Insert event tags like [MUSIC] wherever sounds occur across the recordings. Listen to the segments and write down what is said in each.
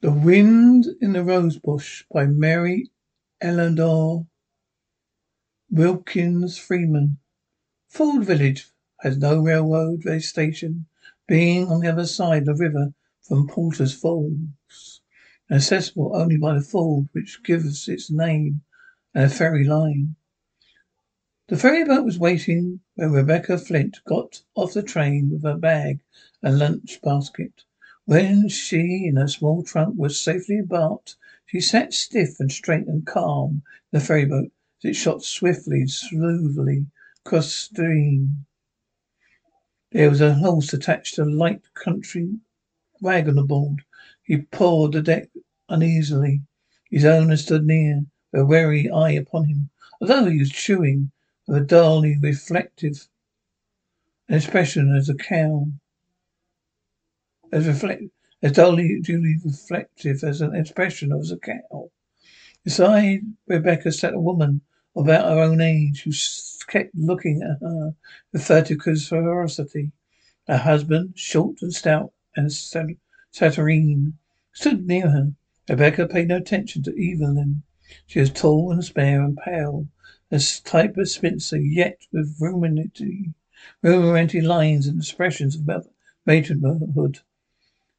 The Wind in the Rosebush by Mary Eleanor Wilkins Freeman. Ford Village has no railroad station, being on the other side of the river from Porter's Falls, accessible only by the ford which gives its name and a ferry line. The ferry boat was waiting when Rebecca Flint got off the train with her bag and lunch basket. When she and her small trunk was safely embarked, she sat stiff and straight and calm in the ferryboat as it shot swiftly and smoothly across the stream. There was a horse attached to a light country wagon aboard. He pawed the deck uneasily. His owner stood near, a wary eye upon him, although he was chewing with a dully reflective expression as a cow as reflect as duly reflective as an expression of a cow. Beside Rebecca sat a woman about her own age who kept looking at her with furtive curiosity. Her husband, short and stout and saturnine, stood near her. Rebecca paid no attention to either of them. She was tall and spare and pale, a type of spinster, yet with ruminating, ruminating lines and expressions of matronhood.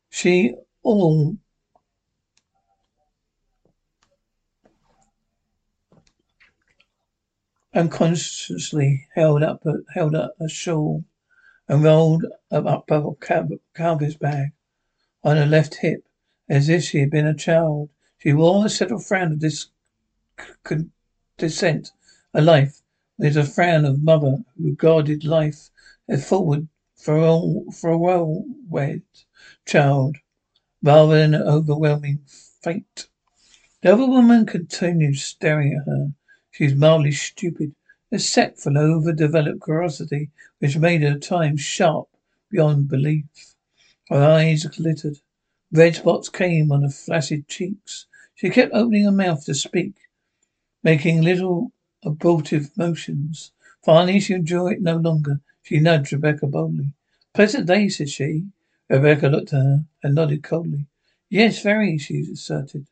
She all unconsciously held up held up a shawl and rolled up, up a canvas bag on her left hip as if she had been a child. She wore a settled frown of dissent, a life. There's a frown of mother who regarded life as forward for all for a well wed child rather than an overwhelming fate. The other woman continued staring at her. She was mildly stupid, except for an overdeveloped curiosity which made her at times sharp beyond belief. Her eyes glittered. Red spots came on her flaccid cheeks. She kept opening her mouth to speak, making little abortive motions. Finally, she enjoyed it no longer. She nudged Rebecca boldly. Pleasant day, said she. Rebecca looked at her and nodded coldly. Yes, very, she asserted.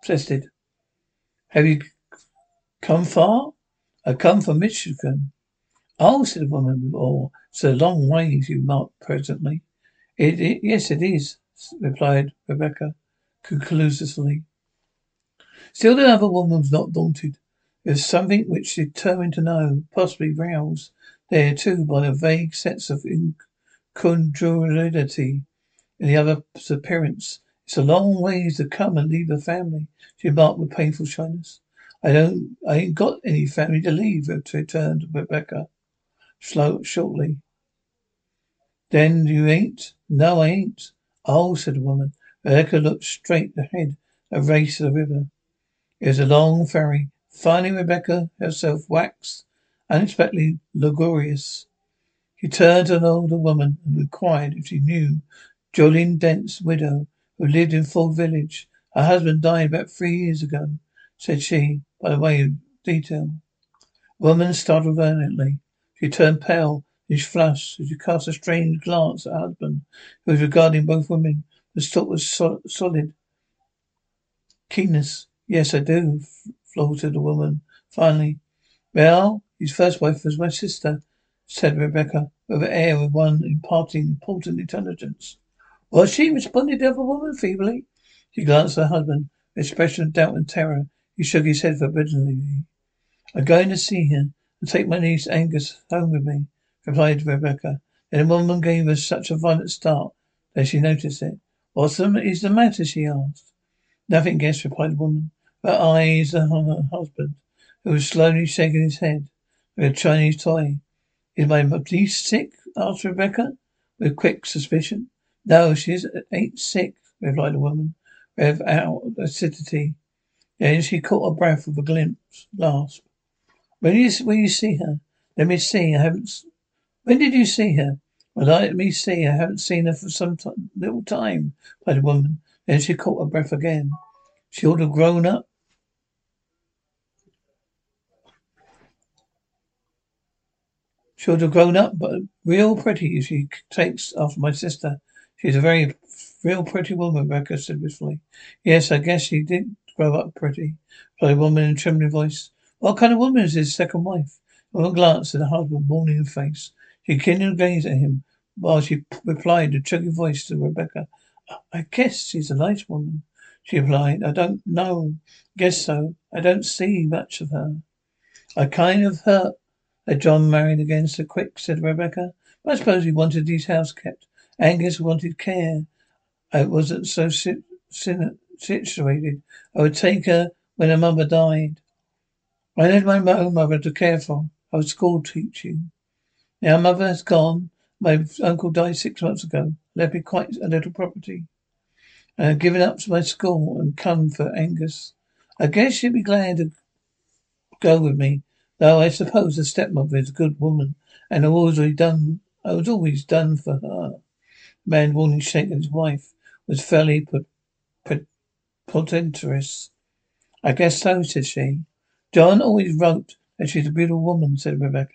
Persisted. Have you come far? I come from Michigan. Oh, said the woman with awe. It's a long ways, you remarked presently. It, it, yes, it is, replied Rebecca conclusively. Still the other woman was not daunted. There was something which she determined to know, possibly roused there too by a vague sense of incongruity in the other's appearance. It's a long ways to come and leave a family, she remarked with painful shyness. I don't, I ain't got any family to leave, returned Rebecca, slow, shortly. Then you ain't? No, I ain't. Oh, said the woman. Rebecca looked straight ahead, a race to the river. It was a long ferry. Finally, Rebecca herself waxed unexpectedly lugubrious. She turned to an older woman and inquired if she knew John Dent's widow, who lived in Ford Village. Her husband died about three years ago. said she, by way of detail. The woman startled violently. She turned pale and she flushed as she cast a strange glance at her husband, who was regarding both women. The look was so- solid keenness. Yes, I do, faltered the woman. Finally, well, his first wife was my sister, said Rebecca, with an air of one imparting important intelligence. Was she? responded the other woman feebly. She glanced at her husband an expression of doubt and terror. He shook his head forbiddingly. I'm going to see her and take my niece Agnes home with me, replied Rebecca. Then the woman gave us such a violent start that she noticed it. What's the, is the matter? she asked. Nothing, guess, replied the woman. Her eyes on her husband, who was slowly shaking his head with a Chinese toy. Is my niece sick? asked Rebecca, with quick suspicion. No, she ain't sick, replied the woman, without acidity. Then she caught her breath with a glimpse, gasp. When you will you see her? Let me see. I haven't. When did you see her? Well, let me see. I haven't seen her for some t- little time. Replied the woman. Then she caught her breath again. She ought to have grown up. She to have grown up, but real pretty. She takes after my sister. She's a very real pretty woman, Rebecca said wistfully. Yes, I guess she did grow up pretty, replied a woman in a trembling voice. What kind of woman is his second wife? One glance at the husband's morning face. She kindled gazed at him while she replied in a choking voice to Rebecca. I guess she's a nice woman, she replied. I don't know. Guess so. I don't see much of her. I kind of hurt that John married again so quick, said Rebecca. But I suppose he wanted his house kept. Agnes wanted care. I wasn't so si- situated. I would take her when her mother died. I had my own mother to care for. I was school teaching. Now mother has gone. My uncle died six months ago. Left me quite a little property. I have given up my school and come for Agnes. I guess she'd be glad to go with me, though I suppose the stepmother is a good woman, and I was always done. I was always done for her man warning shaking his wife was fairly put portentous. I guess so, said she. John always wrote that she's a beautiful woman, said Rebecca.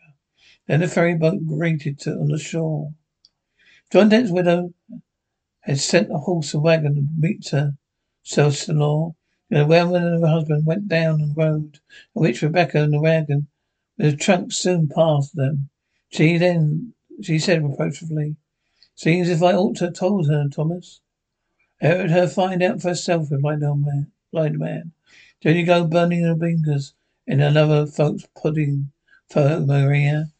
Then the ferry boat grated to, on the shore. John Dent's widow had sent a horse and wagon to meet her sister-in-law. The woman and her husband went down the road, in which Rebecca and the wagon the trunk soon passed them. She then, she said reproachfully, Seems if I ought to have told her, Thomas. I Let her find out for herself, replied the man. Replied man. Don't you go burning your fingers in another folks' pudding, for Maria.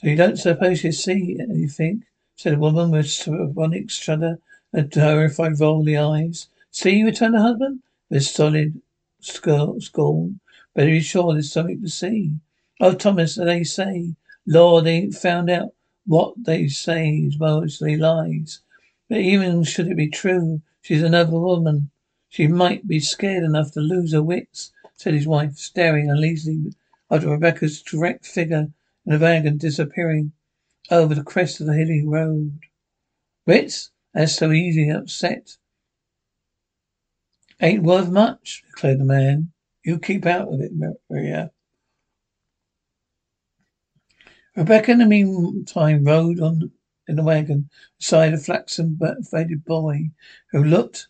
So you don't suppose you see anything? said a woman with a ironic shudder and terrified roll of the eyes. See, returned the husband, with solid skull scorn. Better be sure there's something to see. Oh, Thomas, they say, Lord, they ain't found out what they say is mostly lies. But even should it be true, she's another woman. She might be scared enough to lose her wits, said his wife, staring uneasily after Rebecca's direct figure in the wagon disappearing over the crest of the hilly road. Wits? That's so easy upset. Ain't worth much, declared the man. You keep out of it, Maria. Rebecca in the meantime rode on in the wagon beside a flaxen but faded boy who looked,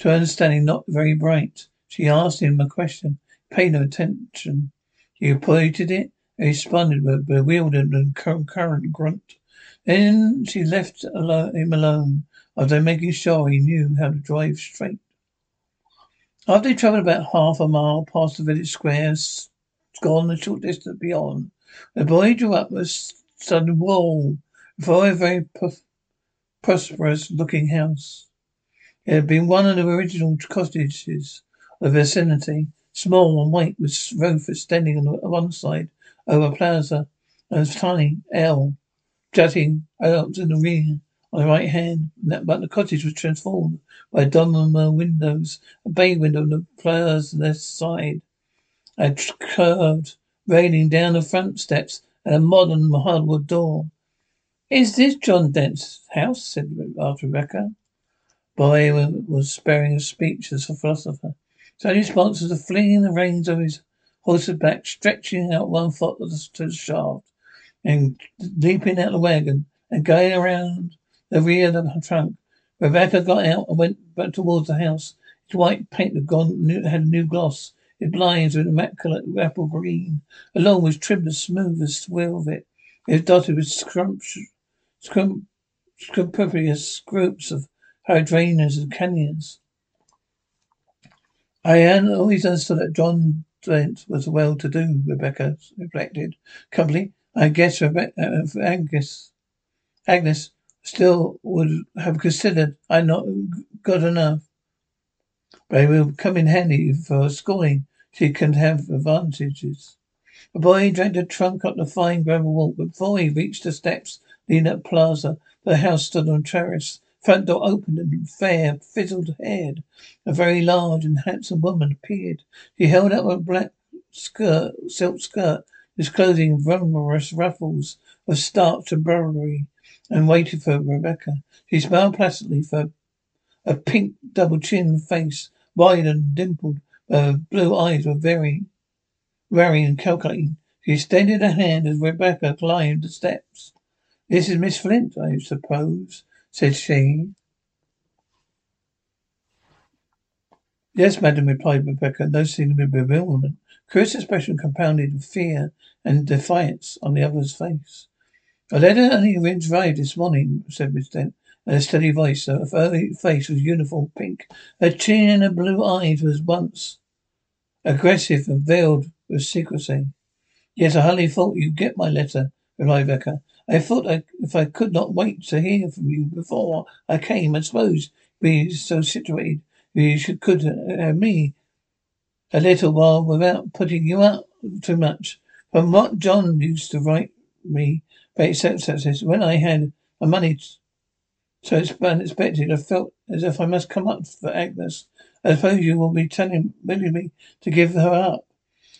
to her understanding, not very bright. She asked him a question. Paid no attention. He repeated it and responded with a bewildered and concurrent grunt. Then she left him alone after making sure he knew how to drive straight. After they travelled about half a mile past the village square, gone a short distance beyond, the boy drew up a sudden wall before a very prosperous looking house. It had been one of the original cottages of the vicinity, small and white, with roof extending on one side over a plaza, and a tiny L jutting out in the rear on the right hand. But the cottage was transformed by dormer windows, a bay window on the plaza's left side, a curved railing down the front steps and a modern hardwood door. Is this John Dent's house? said after Rebecca. Boy was sparing of speech as a philosopher. His only response was to fling the reins over his horse's back, stretching out one foot to the shaft, and leaping out the wagon and going around the rear of the trunk. Rebecca got out and went back towards the house. Its white paint had gone new, had a new gloss. Its blinds were immaculate apple green. The lawn was trimmed as smooth as velvet. It was dotted with scrumptious, scrum, scrumptious groups of hydrangeas and cannas. I always understood that John Dent was well to do, Rebecca reflected. Company, I guess Rebecca, uh, Agnes, Agnes still would have considered I not good enough. But it will come in handy for schooling. She can have advantages. The boy dragged a trunk up the fine gravel walk. Before he reached the steps leading up plaza, the house stood on a terrace. Front door opened and fair, fizzled haired, a very large and handsome woman appeared. She held up a black skirt, silk skirt, disclosing voluminous ruffles of starched embroidery and waited for Rebecca. She smiled placidly for a pink double chin face, wide and dimpled. Her blue eyes were very, very and calculating. She extended a hand as Rebecca climbed the steps. This is Miss Flint, I suppose, said she. Yes, madam, replied Rebecca, noticing the bewilderment. Curious expression compounded with fear and defiance on the other's face. A letter only arrived this morning, said Miss Dent, in a steady voice. Her face was uniform pink. Her chin and her blue eyes was once aggressive and veiled with secrecy. Yes, I hardly thought you'd get my letter, replied Rebecca. I thought I, if I could not wait to hear from you before I came, I suppose be so situated you should could have me a little while without putting you out too much. From what John used to write me, but success. When I had a money so it's unexpected, I felt as if I must come up for Agnes. I suppose you will be telling willing me to give her up.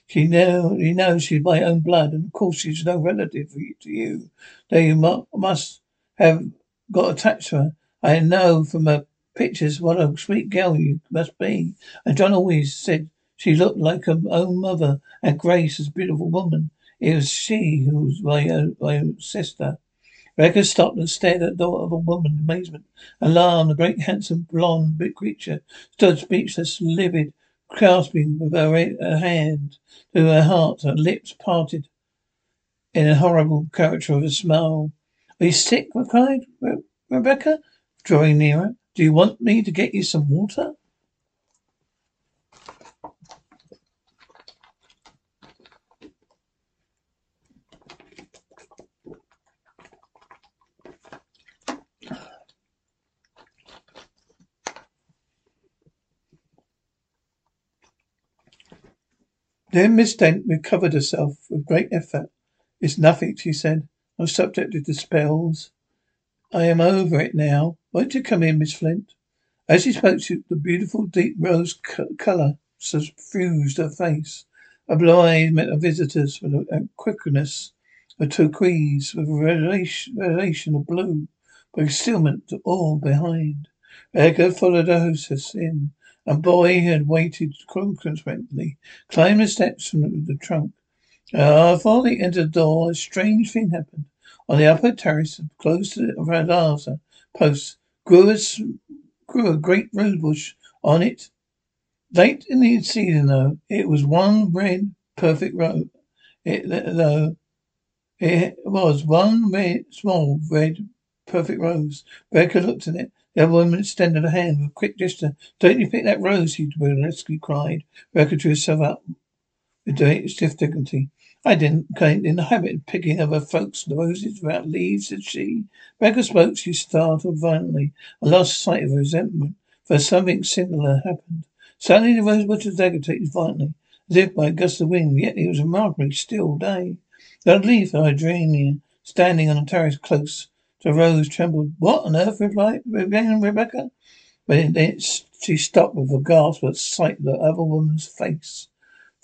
She know you know she's my own blood, and of course she's no relative to you. Though you mu- must have got attached to her. I know from her pictures what a sweet girl you must be. And John always said she looked like her own mother, and Grace was a beautiful woman. It was she who was my, own, my sister. Rebecca stopped and stared at the door of a woman in amazement. Alarmed, the great handsome blonde big creature stood speechless, livid, clasping with her, her hand to her heart, her lips parted in a horrible caricature of a smile. Are you sick? cried Re- Rebecca, drawing nearer. Do you want me to get you some water? Then Miss Dent recovered herself with great effort. It's nothing, she said. I'm subjected to spells. I am over it now. Won't you come in, Miss Flint? As she spoke, she, the beautiful deep rose c- colour suffused her face. Her blue eyes met the visitor's with a quickness of turquoise, with a relation of blue, but concealment to all behind. Rebecca followed her hostess in. A boy had waited consequently, climbed the steps from the trunk. Uh, before they entered the door, a strange thing happened. On the upper terrace, close to the veranda post, grew a, grew a great rose bush. On it, late in the season though, it was one red, perfect rose. It, though, it was one red, small, red, perfect rose. Rebecca looked at it. The other woman extended a hand with a quick gesture. Don't you pick that rose, he burlesquely cried. Rebecca drew herself up with stiff dignity. I didn't get in the habit of picking other folks' roses without leaves, said she. Rebecca spoke, she startled violently and lost sight of her resentment, for something similar happened. Suddenly the rose bush was agitated violently, as if by a gust of wind, yet it was a remarkably still day. The leaf of hydrangea, standing on a terrace close the rose trembled. What on earth? replied Rebecca. But then she stopped with a gasp at sight of the other woman's face.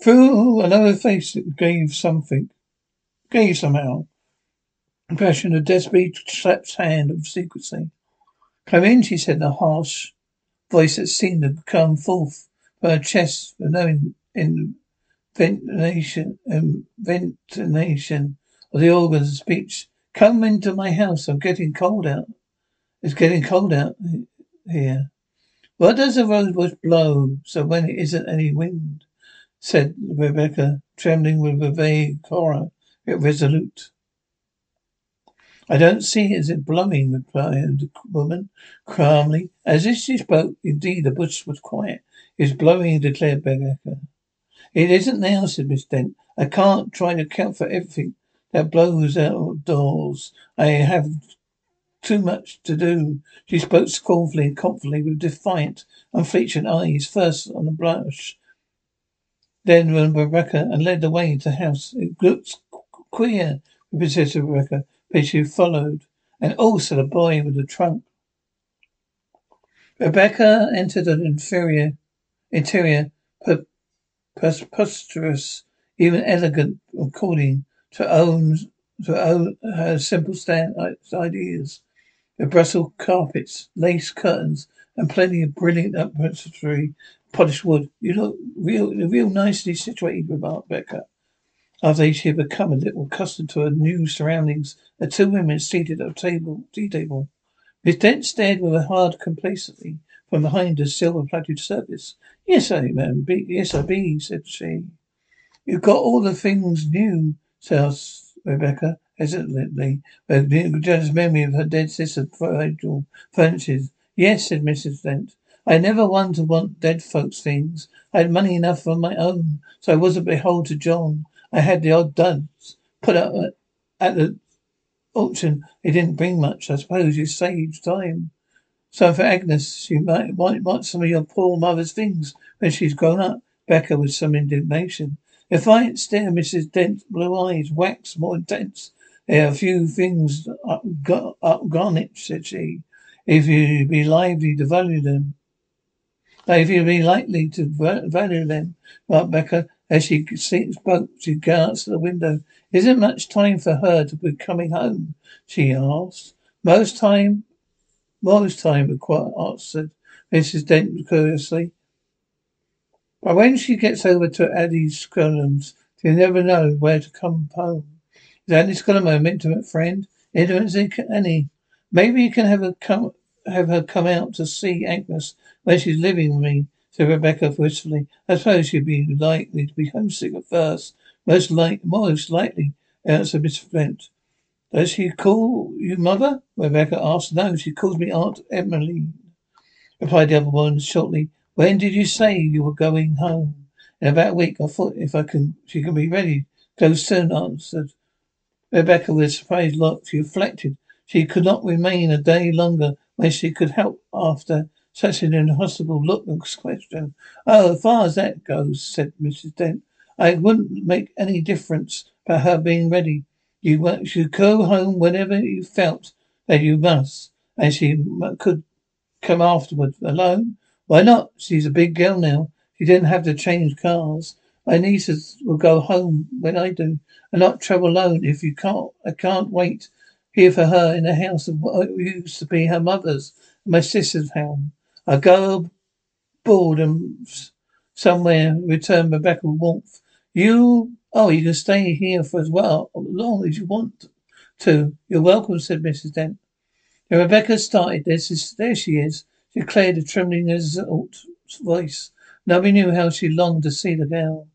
Through another face it gave something. Gave somehow. Impression of desperately slapped hand of secrecy. Come in, she said in a harsh voice that seemed to come forth from her chest for no in, ventilation, ventilation of the organs of speech. Come into my house. I'm getting cold out. It's getting cold out here. What does a rosebush blow so when it isn't any wind? said Rebecca, trembling with a vague horror, yet resolute. I don't see it as it blowing, replied the woman calmly. As if she spoke, indeed the bush was quiet. It was blowing, declared Rebecca. It isn't now, said Miss Dent. I can't try to account for everything that blows outdoors. I have too much to do. She spoke scornfully and confidently with defiant, unflinching eyes, first on the blush, then on Rebecca, and led the way into the house. It looks queer, persisted Rebecca, but she followed, and also the boy with the trunk. Rebecca entered an inferior, interior, preposterous, even elegant, according to own to own her simple stand ideas. The Brussels carpets, lace curtains, and plenty of brilliant upholstery, polished wood. You look real, real nicely situated, remarked Becca. After she had become a little accustomed to her new surroundings, the two women seated at a table, tea table. Miss Dent stared with a hard complacency from behind a silver-plated surface. Yes, I am. Yes, I be, said she. You've got all the things new, says Rebecca hesitantly, with Jen's memory of her dead sister's fragile furniture. Yes, said Mrs. Dent. I never one to want dead folks' things. I had money enough of my own, so I wasn't beholden to John. I had the odd duds put up at the auction. It didn't bring much. I suppose you saved time. So for Agnes, she might, might want some of your poor mother's things when she's grown up. Becca with some indignation. If I stare Mrs. Dent's blue eyes wax more intense. There are a few things up, up garnet, said she. If you be lively to value them. If you be likely to value them, remarked Becca, as she spoke, she glanced at the window. Isn't much time for her to be coming home? She asked. Most time most time, answered Mrs. Dent curiously. But when she gets over to Addie's Slocum's, she'll never know where to come home. Is Addie Scullum an intimate friend? Intimacy, any? Maybe you can have her come, have her come out to see Agnes where she's living with me, said Rebecca wistfully. I suppose she'd be likely to be homesick at first. Most like, most likely, answered Miss Flint. Does she call you mother? Rebecca asked. No, she calls me Aunt Emmeline, replied the other woman shortly. When did you say you were going home? In about a week. I thought if I can, she can be ready. Go soon, answered. Rebecca with a surprised look. She reflected. She could not remain a day longer when she could help after such an impossible look and question. Oh, as far as that goes, said Mrs. Dent, I wouldn't make any difference about her being ready. You should go home whenever you felt that you must, and she could come afterward alone. Why not? She's a big girl now. She didn't have to change cars. My nieces will go home when I do, and not travel alone. If you can't, I can't wait here for her in the house of what used to be her mother's my sister's home. I go board and somewhere return Rebecca with warmth. You Oh, you can stay here for as well, as long as you want to. You're welcome, said Mrs. Dent. Rebecca started this, is, there she is, declared a trembling exult voice. Nobody knew how she longed to see the girl.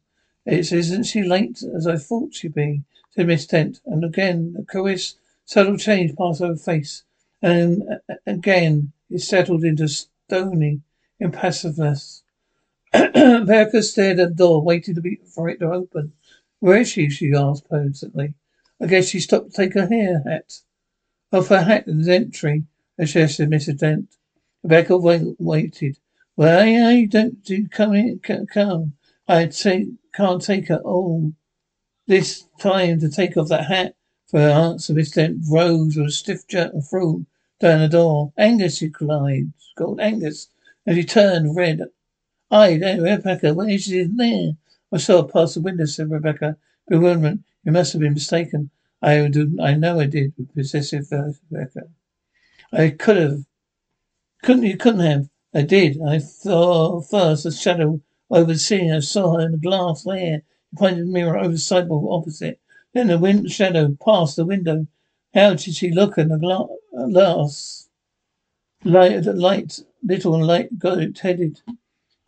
It isn't she late as I thought she'd be, said Miss Dent, and again a curious, subtle change passed over her face, and uh, again it settled into stony impassiveness. [CLEARS THROAT] Rebecca stared at the door, waiting to be, for it to open. Where is she? she asked pleasantly. I guess she stopped to take her hair hat. Off her hat in the entry, suggested Mrs. Dent. Rebecca waited. Why I don't do come in, come. I take, can't take her all this time to take off that hat. For her answer, Miss Dent rose with a stiff jerk and threw down the door. Agnes, she cried. Called Agnes. And she turned red. Aye, there, Rebecca, when is she in there? I saw her pass the window, said Rebecca. Bewilderment. You must have been mistaken. I do. I know I did. Possessive uh, Rebecca. I could have. Couldn't you? Couldn't have. I did. I saw first a shadow overseeing I saw her in the glass there. He pointed the mirror over the opposite. Then the wind shadow passed the window. How did she look in the uh, glass? Light, light, little light, got headed,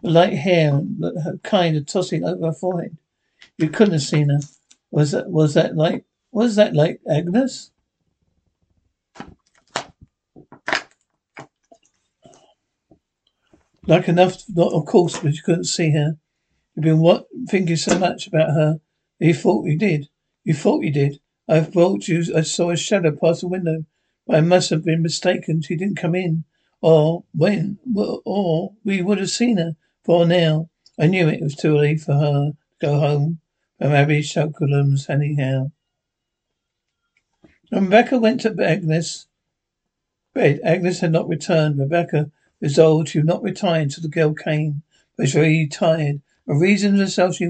light hair, kind of tossing over her forehead. You couldn't have seen her. Was that was that like was that like Agnes? Like enough, not of course, but you couldn't see her. You've been what thinking so much about her. You thought you did. You thought you did. I thought you. I saw a shadow pass the window, but I must have been mistaken. She didn't come in, or when, or we would have seen her. For now, I knew it was too early for her to go home from Abby Slocum's anyhow. Rebecca went to Agnes' bed, Agnes had not returned. Rebecca resolved she would not retire until the girl came, but was very tired. A reason herself she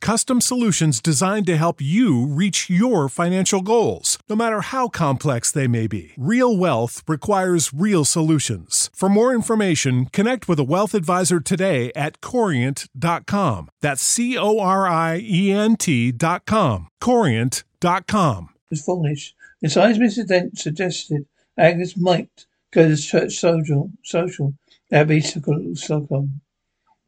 custom solutions designed to help you reach your financial goals, no matter how complex they may be. Real wealth requires real solutions. For more information, connect with a wealth advisor today at corient.com. That's C O R I E N T.com. Corient.com. was foolish. Besides, Mrs. Dent suggested Agnes might go to church social, social Abbey Slocum.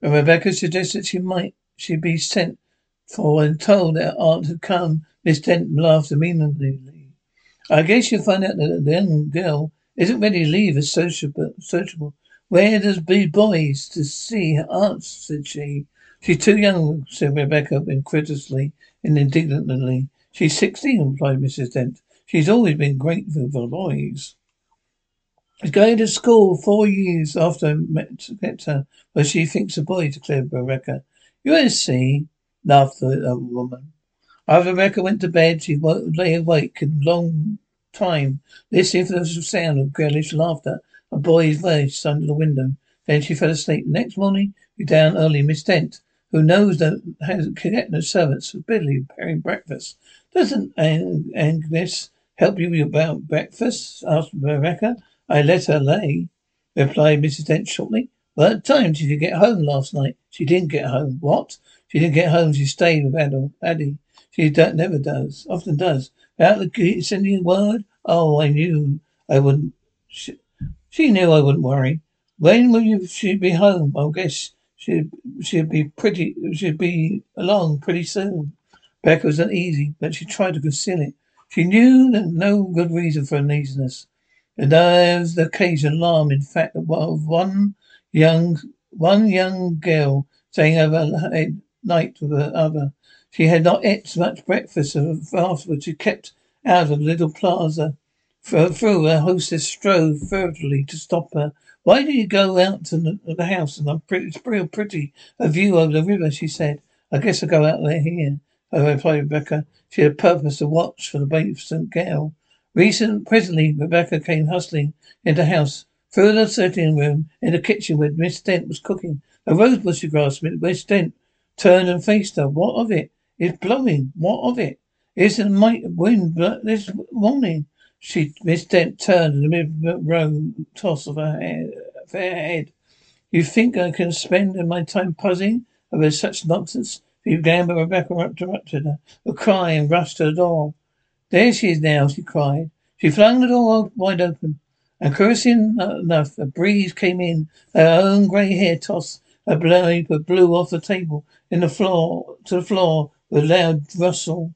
And Rebecca suggested she might she be sent for when told that aunt had come. Miss Dent laughed amenably. I guess you'll find out that the young girl isn't ready to leave as sociable. sociable. Where does be boys to see her aunt? said she. She's too young, said Rebecca incredulously and indignantly. She's sixteen, replied Mrs. Dent. She's always been grateful for boys. She's going to school four years after I met, met her, but she thinks a boy, declared Rebecca. You will see, laughed the old woman. After Rebecca went to bed, she lay awake a long time, listening for the sound of girlish laughter, a boy's voice under the window. Then she fell asleep. The next morning, we down early. Miss Dent, who knows that has get no servants, for Billy preparing breakfast. Doesn't Agnes help you about breakfast? asked Rebecca. I let her lay, replied Mrs. Dent shortly. What time did you get home last night? She didn't get home. What? She didn't get home. She stayed with Adel, Addie. She never does. Often does. Without the sending a word? Oh, I knew I wouldn't. She, she knew I wouldn't worry. When will you? She'd be home. I guess she'd she'd be pretty. She'd be along pretty soon. Becca was uneasy, but she tried to conceal it. She knew that no good reason for uneasiness. And there was the occasion alarm, in fact, of one young one young girl saying over a night with the other. She had not ate much breakfast afterwards. She kept out of the little plaza. Through her hostess strove fervently to stop her. Why do you go out to the, the house? And I'm pretty, it's real pretty. A view over the river, she said. I guess I'll go out there here. Oh, I replied Rebecca. She had a purpose to watch for the innocent girl. Recent, presently, Rebecca came hustling into the house, through the sitting room, in the kitchen where Miss Dent was cooking. A rosebush, she grasped. Miss Dent turned and faced her. What of it? It's blowing. What of it? It's a might wind but this morning. She, Miss Dent turned in the mid-row toss of her fair head. You think I can spend my time puzzling over such nonsense? She began, but Rebecca interrupted her. A cry and rushed to the door. There she is now, she cried. She flung the door wide open. And cursing enough, a breeze came in. Her own grey hair tossed a blade blew off the table in the floor to the floor with a loud rustle.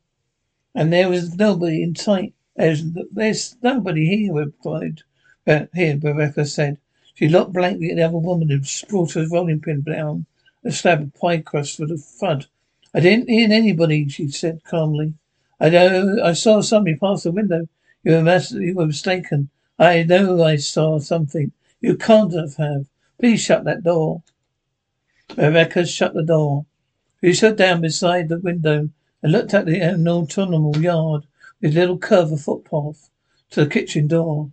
And there was nobody in sight. There's, there's nobody here, replied. Uh, here, Rebecca said. She looked blankly at the other woman who brought her rolling pin down a slab of pie crust with a thud. I didn't hear anybody, she said calmly. I know I saw somebody pass the window. You were, you were mistaken. I know I saw something. You can't have. Please shut that door. Rebecca shut the door. She sat down beside the window and looked at the autumnal yard with a little curve of footpath to the kitchen door.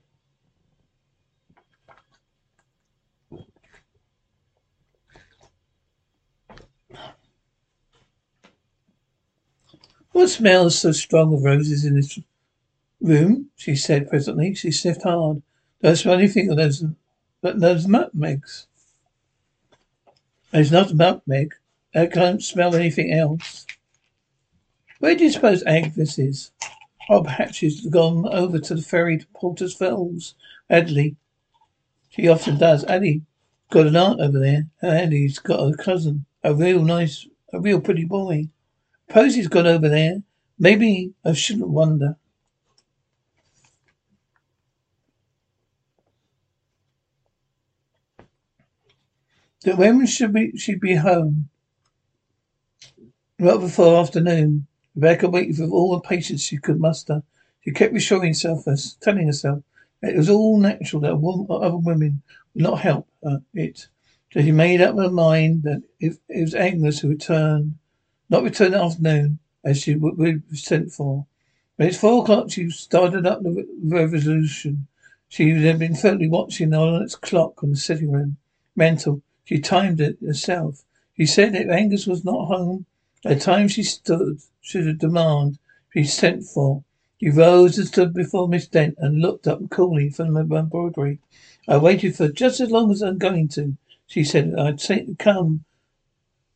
What smells so strong of roses in this room? she said presently. She sniffed hard. Don't smell anything of those, but those nutmegs. There's not nutmeg. I can't smell anything else. Where do you suppose Agnes is? Oh, perhaps she's gone over to the ferry to Porter's Falls. Adley. She often does. Addie got an aunt over there. Addie's got a cousin. A real nice, a real pretty boy. Posey's gone over there. Maybe I shouldn't wonder. That when should be she'd be home? Right before afternoon. Rebecca waited with all the patience she could muster. She kept reassuring herself, uh, telling herself that it was all natural that woman, other women would not help her, it. So she made up her mind that if it was Agnes who returned, not return that afternoon, as she would be sent for. But it's four o'clock, she started up the resolution. She had been fairly watching its clock on the sitting room mantel. She timed it herself. She said if Agnes was not home at the time she stood should demand be sent for. She rose and stood before Miss Dent and looked up coolly from the embroidery. I waited for just as long as I'm going to. She said I'd say come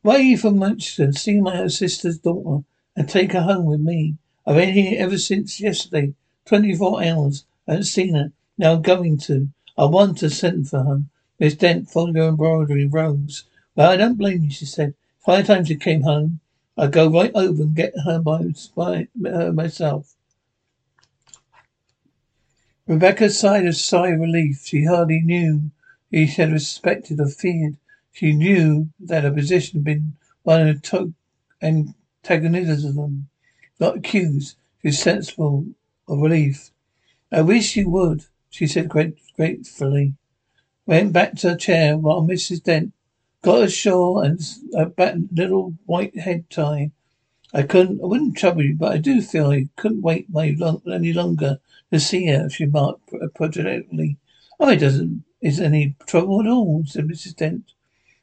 away from Manchester, see my sister's daughter, and take her home with me. I've been here ever since yesterday. Twenty four hours. I haven't seen her. Now I'm going to. I want to send for her. Miss Dent folded her embroidery rose. Well, I don't blame you, she said. Five times she came home. I'd go right over and get her by, by uh, myself. Rebecca sighed a sigh of relief. She hardly knew he had respected or feared. She knew that her position had been one of to- antagonism, not accused. She was sensible of relief. I wish you would, she said gratefully. Went back to her chair while Mrs. Dent got a shawl and uh, a little white head tie. I couldn't, I wouldn't trouble you, but I do feel I couldn't wait my long, any longer to see her, she remarked uh, apologetically. Oh, it doesn't, is any trouble at all, said Mrs. Dent.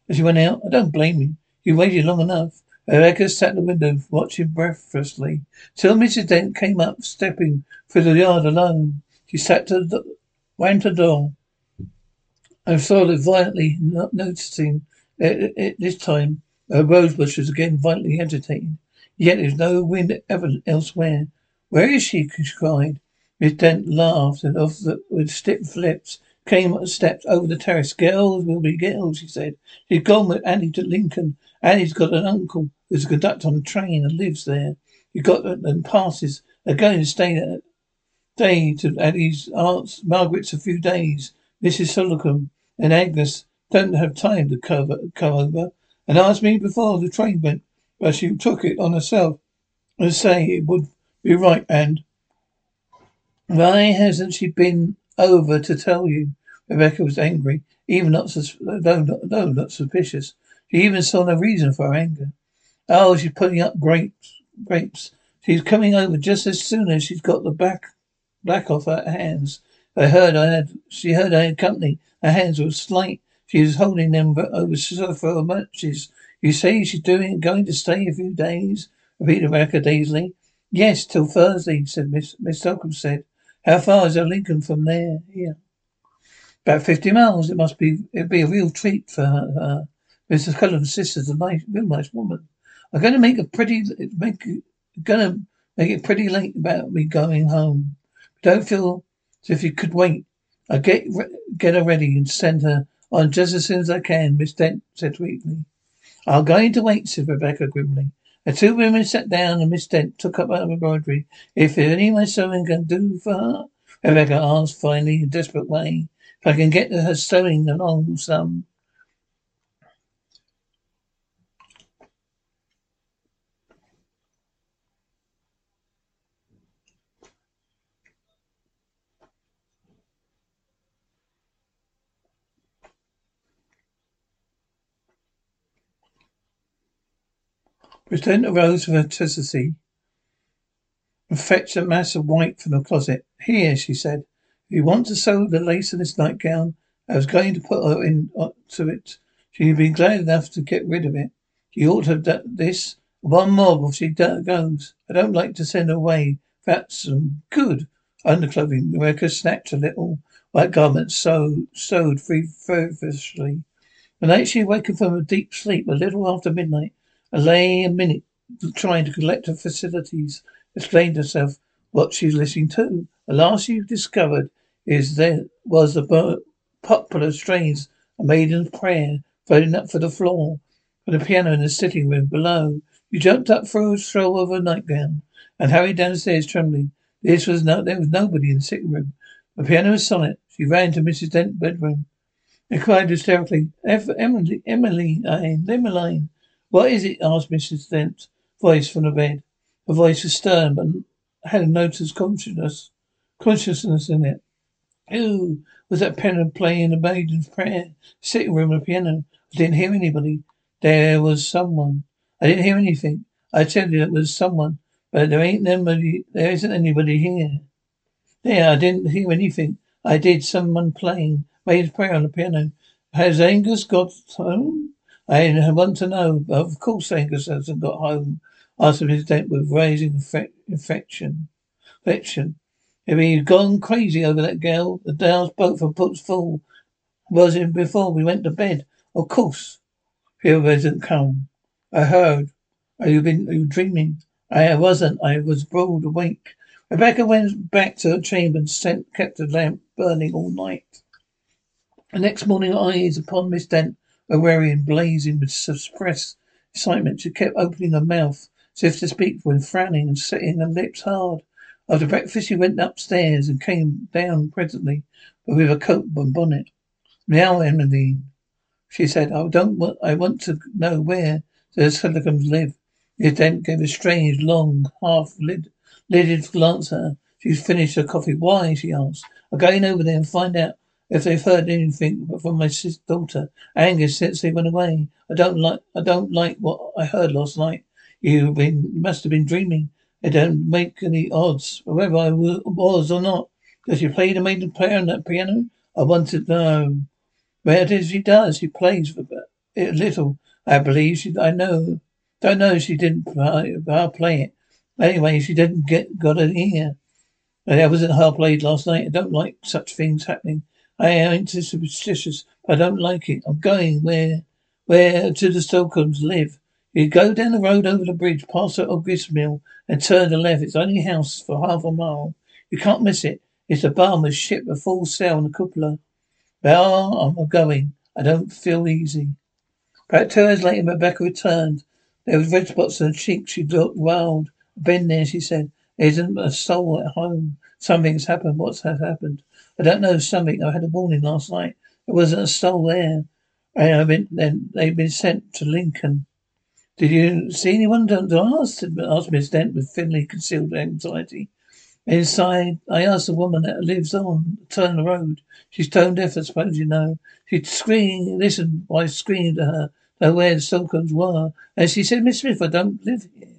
As she went out, I don't blame you. You waited long enough. Rebecca sat at the window, watching breathlessly, till Mrs. Dent came up, stepping through the yard alone. She sat to the, ran to the door. I it violently, not noticing it, it, this time a rosebush was again violently agitated. Yet there was no wind ever elsewhere. Where is she? she cried. Miss Dent laughed and off the, with stiff lips came up the steps over the terrace. Girls will be girls, she said. She's gone with Annie to Lincoln. Annie's got an uncle who's a conductor on a train and lives there. He got and passes. They're going to stay there. Day to at his aunt's Margaret's a few days. Mrs. Slocum and Agnes didn't have time to cover come over and asked me before the train went, but she took it on herself and say it would be right and why hasn't she been over to tell you? Rebecca was angry, even not sus- not, though not suspicious. She even saw no reason for her anger. Oh, she's putting up grapes. Grapes. She's coming over just as soon as she's got the back black off her hands. I heard I had. She heard I had company. Her hands were slight. She was holding them over for matches. You say she's doing going to stay a few days? repeated Rebecca dazedly. Yes, till Thursday, said Miss Miss Slocum said. How far is Lincoln from there? Here. About fifty miles. It must be it'd be a real treat for her. Mrs. Cullen's sister's a nice real nice woman. I'm gonna make a pretty make gonna make it pretty late about me going home. Don't feel as if you could wait. I'll get get her ready and send her on just as soon as I can, Miss Dent said sweetly. I'm going to wait, said Rebecca grimly. The two women sat down and Miss Dent took up her embroidery. If any of my sewing can do for her, Rebecca asked finally in a desperate way, if I can get her sewing along some. Lieutenant arose with audacity and fetched a mass of white from the closet. Here, she said, if you want to sew the lace of this nightgown, I was going to put her in uh, it. She'd be glad enough to get rid of it. She ought to have done this. One more before she goes. I don't like to send her away. That's some good underclothing. The Rebecca snatched a little white garment sewed, sewed feverishly. The night she awakened from a deep sleep, a little after midnight, lay a minute trying to collect her facilities, explain to herself what she's listening to. The last she discovered is there was the popular strains, a maiden's prayer, floating up for the floor, from the piano in the sitting room below. You jumped up for a stroll over a nightgown and hurried downstairs trembling. This was no, there was nobody in the sitting room. The piano was silent. She ran to Mrs. Dent's bedroom and cried hysterically, Emily, Emily, Emmeline, what is it? asked Mrs. Dent's voice from the bed. Her voice was stern, but had a note of consciousness, consciousness in it. Who was that piano playing the maiden's prayer? Sitting room of the piano. I didn't hear anybody. There was someone. I didn't hear anything. I tell you, it was someone, but there ain't nobody. There isn't anybody here. There, I didn't hear anything. I did. Someone playing made a prayer on the piano. Has Agnes got home? I want to know. Of course, Agnes hasn't got home after his death with raising infection. Infection. If he's gone crazy over that girl, the Dale's boat from Put's full. Was it before we went to bed? Of course. Fear hasn't come. I heard. Are you been are you dreaming? I wasn't. I was broad awake. Rebecca went back to her chamber and sent, kept the lamp burning all night. The next morning, eyes upon Miss Dent Awarian, blazing with suppressed excitement, she kept opening her mouth as if to speak when frowning and setting her lips hard. After breakfast, she went upstairs and came down presently, but with a coat and bonnet. Now, Emmeline, she said, I don't want, I want to know where the Slocums live. The Dent gave a strange, long, half-lidded glance at her. She's finished her coffee. Why? she asked. I'm going over there and find out if they've heard anything from my daughter, Agnes since they went away, I don't like I don't like what I heard last night. You've been must have been dreaming. It don't make any odds whether I was or not. Does she play the maiden player on that piano? I want to know. Where it is she does. She plays for it little. I believe she. I know. Don't know. She didn't play, uh, play it. Anyway, she didn't get got an ear. I wasn't her played last night. I don't like such things happening. I ain't superstitious, but I don't like it. I'm going where, where to the Slocums live. You go down the road over the bridge, past the grist mill, and turn the left. It's only house for half a mile. You can't miss it. It's a barman's ship, a full sail and a cupola. Well, I'm going. I don't feel easy. About two hours later, Rebecca returned. There was red spots on her cheeks. She looked wild. been there, she said. Isn't a soul at home. Something's happened. What's happened? I don't know. Something. I had a warning last night. There wasn't a soul there. I have been. Then they've been sent to Lincoln. Did you see anyone Don't ask? asked Miss Dent with thinly concealed anxiety. Inside, I asked the woman that lives on turn of the road. She's tone deaf, I suppose you know. She screamed, while I screamed at her, know where the Slocums were. And she said, Miss Smith, I don't live here.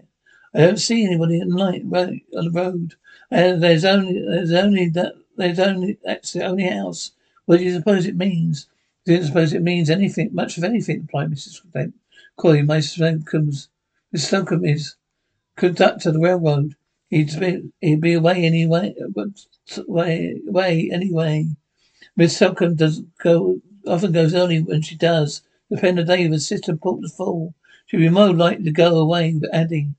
I don't see anybody at night on the road. And there's only, there's only that, there's only, that's the only house. What do you suppose it means? I don't suppose it means anything, much of anything, replied Mrs. Calling my Slocums. Miss Slocum is conductor of the railroad. He'd be, he'd be away anyway, way, way anyway. Miss Slocum does go, often goes early when she does. Depend on David's sister the fall. She'd be more likely to go away Addie.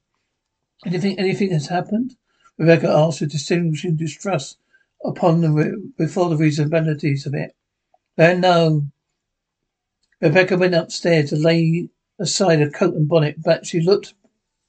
Anything, anything has happened? Rebecca asked with distinguishing distrust upon the, before the reasonabilities of it. Then no. Rebecca went upstairs to lay aside her coat and bonnet, but she looked,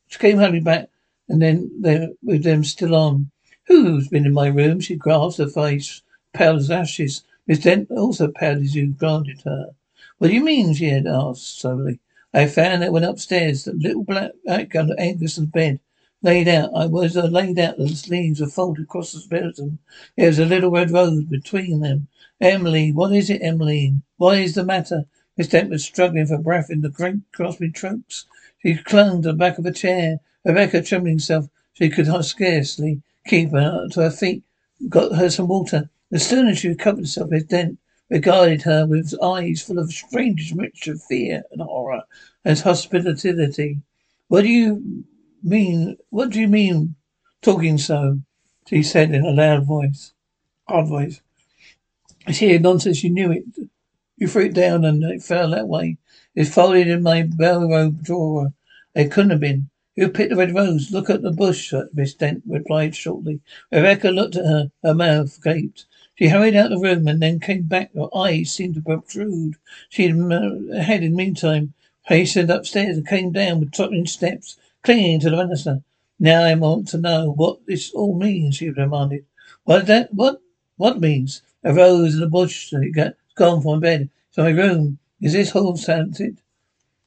she came hurriedly back and then there, with them still on. Who's been in my room? She grasped her face, pale as ashes. Miss Dent also pale as you granted her. What do you mean? she had asked slowly. I found that went upstairs, the little black back under Agnes's bed. Laid out, I was uh, laid out, the sleeves were folded across the skeleton. There was a little red rose between them. Emily, what is it, Emmeline? What is the matter? Miss Dent was struggling for breath in the great gasping chokes. She clung to the back of a chair. Rebecca, trembling herself, she could scarcely keep her to her feet, got her some water. As soon as she recovered herself, Miss Dent regarded her with eyes full of strange mixture of fear and horror and hospitality. What do you mean? What do you mean talking so? She said in a loud voice, hard voice. It's here nonsense. You knew it. You threw it down and it fell that way. It's folded in my robe drawer. It couldn't have been. You picked the red rose. Look at the bush, uh, Miss Dent replied shortly. Rebecca looked at her, her mouth gaped. She hurried out of the room and then came back. Her eyes seemed to protrude. She had, uh, had in the meantime hastened upstairs and came down with tottering steps, clinging to the banister. Now I want to know what this all means, she demanded. What that what what means? A rose in a bush that got gone from bed. So my room. Is this house haunted?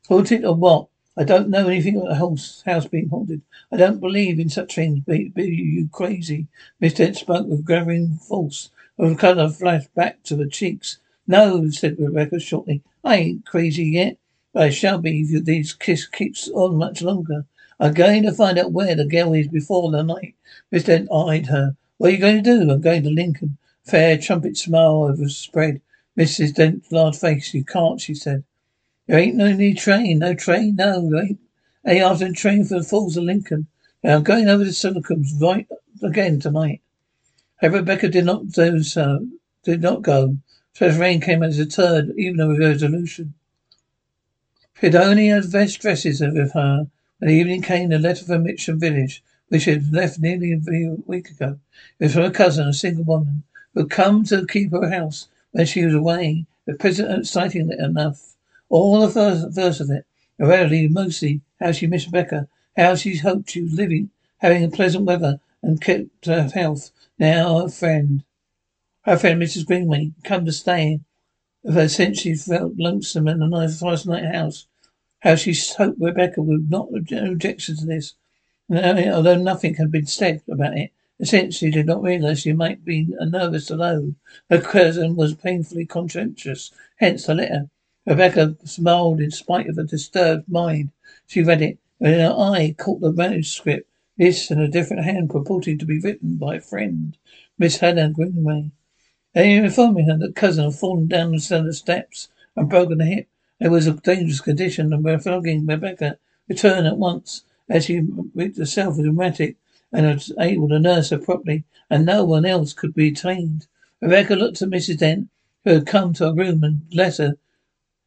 Haunted or what? I don't know anything about the house, house being haunted. I don't believe in such things. Be, be you crazy? Miss Dent spoke with gathering force. A colour flashed back to her cheeks. No, said Rebecca shortly. I ain't crazy yet, but I shall be if this kiss keeps on much longer. I'm going to find out where the girl is before the night. Miss Dent eyed her. What are you going to do? I'm going to Lincoln. Fair trumpet smile overspread Mrs. Dent's large face. You can't, she said. There ain't no need train. No train? No, there ain't. A afternoon train for the Falls of Lincoln. Now I'm going over to Slocum's right again tonight. Rebecca did not do so, did not go. First rain came as a turd, even with resolution. She had only her best dresses with her. When the evening came, a letter from Mitcham village, which she had left nearly a week ago. It was from a cousin, a single woman, who had come to keep her house when she was away. The present exciting enough. All the first verse of it. Rarely, mostly, how she missed Rebecca, how she hoped she was living, having a pleasant weather, and kept her health. Now her friend, her friend Mrs. Greenway, come to stay with her since she felt lonesome in the nice night house. How she hoped Rebecca would not object to this. Although nothing had been said about it, she did not realize she might be nervous alone. Her cousin was painfully conscientious, hence the letter. Rebecca smiled in spite of a disturbed mind. She read it, and her eye caught the manuscript this in a different hand purporting to be written by a friend, Miss Helen Greenway. They informing her that cousin had fallen down the cellar steps and broken a hip. It was a dangerous condition and begging Rebecca return at once as she herself was rheumatic and was able to nurse her properly and no one else could be trained. Rebecca looked at Mrs. Dent, who had come to her room and left her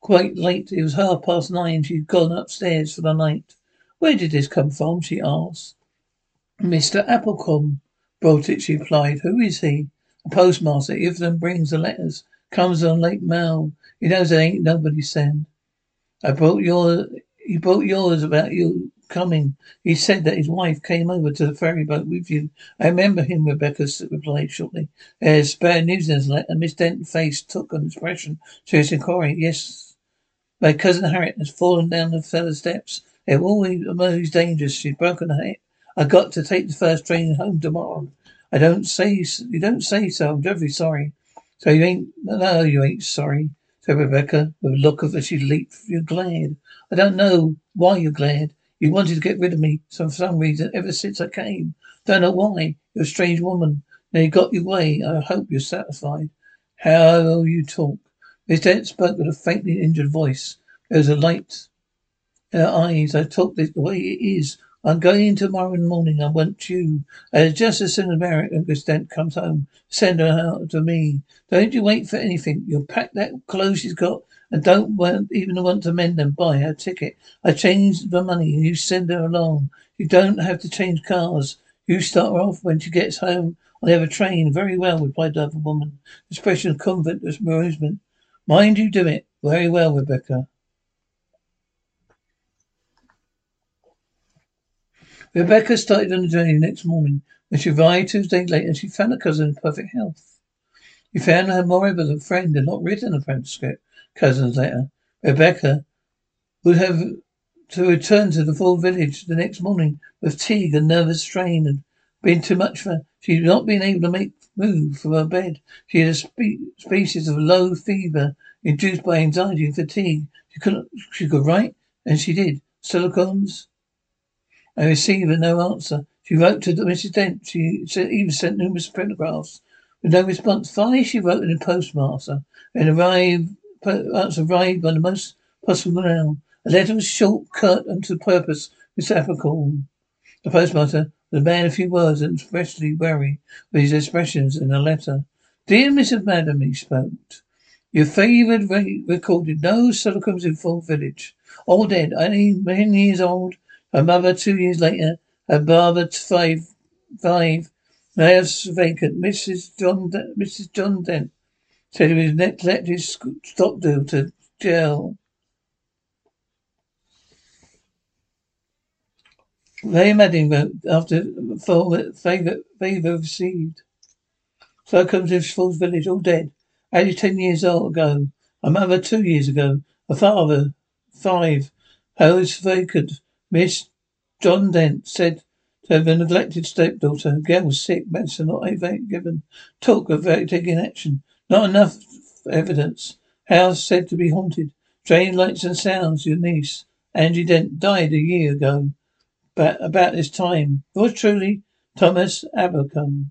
quite late. It was half past nine. She'd gone upstairs for the night. Where did this come from? she asked. Mr. Amblecrom brought it, she replied. Who is he? A postmaster. If them brings the letters. Comes on late mail. He knows there ain't nobody send. I brought your he brought yours about you coming. He said that his wife came over to the ferry boat with you. I remember him, Rebecca replied shortly. There's bad news in his letter. Miss Dent's face took an expression. Serious inquiry. Yes, my cousin Harriet has fallen down the cellar steps. They're always, always dangerous. She's broken her hip. I got to take the first train home tomorrow. I don't say, you don't say so. I'm dreadfully sorry. So you ain't, no, you ain't sorry, said Rebecca with a look of as she leaped. You're glad. I don't know why you're glad. You wanted to get rid of me so for some reason ever since I came. Don't know why. You're a strange woman. Now you got your way. I hope you're satisfied. How you talk. Miss Dent spoke with a faintly injured voice. There was a light in her eyes. I talk this the way it is. I'm going in tomorrow morning. I want you. And just as soon as American Dent comes home, send her out to me. Don't you wait for anything. You'll pack that clothes she's got and don't want, even want to mend them. Buy her a ticket. I change the money and you send her along. You don't have to change cars. You start her off when she gets home on the other train. Very well, replied the other woman. Expression of convent amusement. Mind you do it. Very well, Rebecca. Rebecca started on the journey the next morning. When she arrived Tuesday later, she found her cousin in perfect health. She found her, moreover, a friend had not written a transcript cousin's letter. Rebecca would have to return to the full village the next morning with fatigue and nervous strain had been too much for her. She had not been able to make move from her bed. She had a spe- species of low fever induced by anxiety and fatigue. She couldn't, she could write, and she did. Slocums I received no answer. She wrote to the Mrs. Dent. She even sent numerous paragraphs with no response. Finally, she wrote in a postmaster and arrived. Arrived by the most possible mail. A letter was short, curt, and to the purpose, reciprocal. The postmaster was a man of few words and especially wary with his expressions in the letter. Dear Mrs. Madam, he spoke. Your favoured recorded no Slocums in full village. All dead, only many years old, her mother, two years later, her father, five, five, house vacant. Mrs. John, Mrs. John Dent said he was net let his stock deal to jail. They Madding wrote uh, after favour received. So comes this Falls Village, all dead. Only ten years old ago. A mother two years ago. A father five. House vacant. Miss John Dent said to have a neglected stepdaughter. The girl was sick, medicine not given. Talk of taking action. Not enough evidence. House said to be haunted. Drain lights and sounds. Your niece, Agnes Dent, died a year ago. But about this time. Yours truly, Thomas Amblecrom.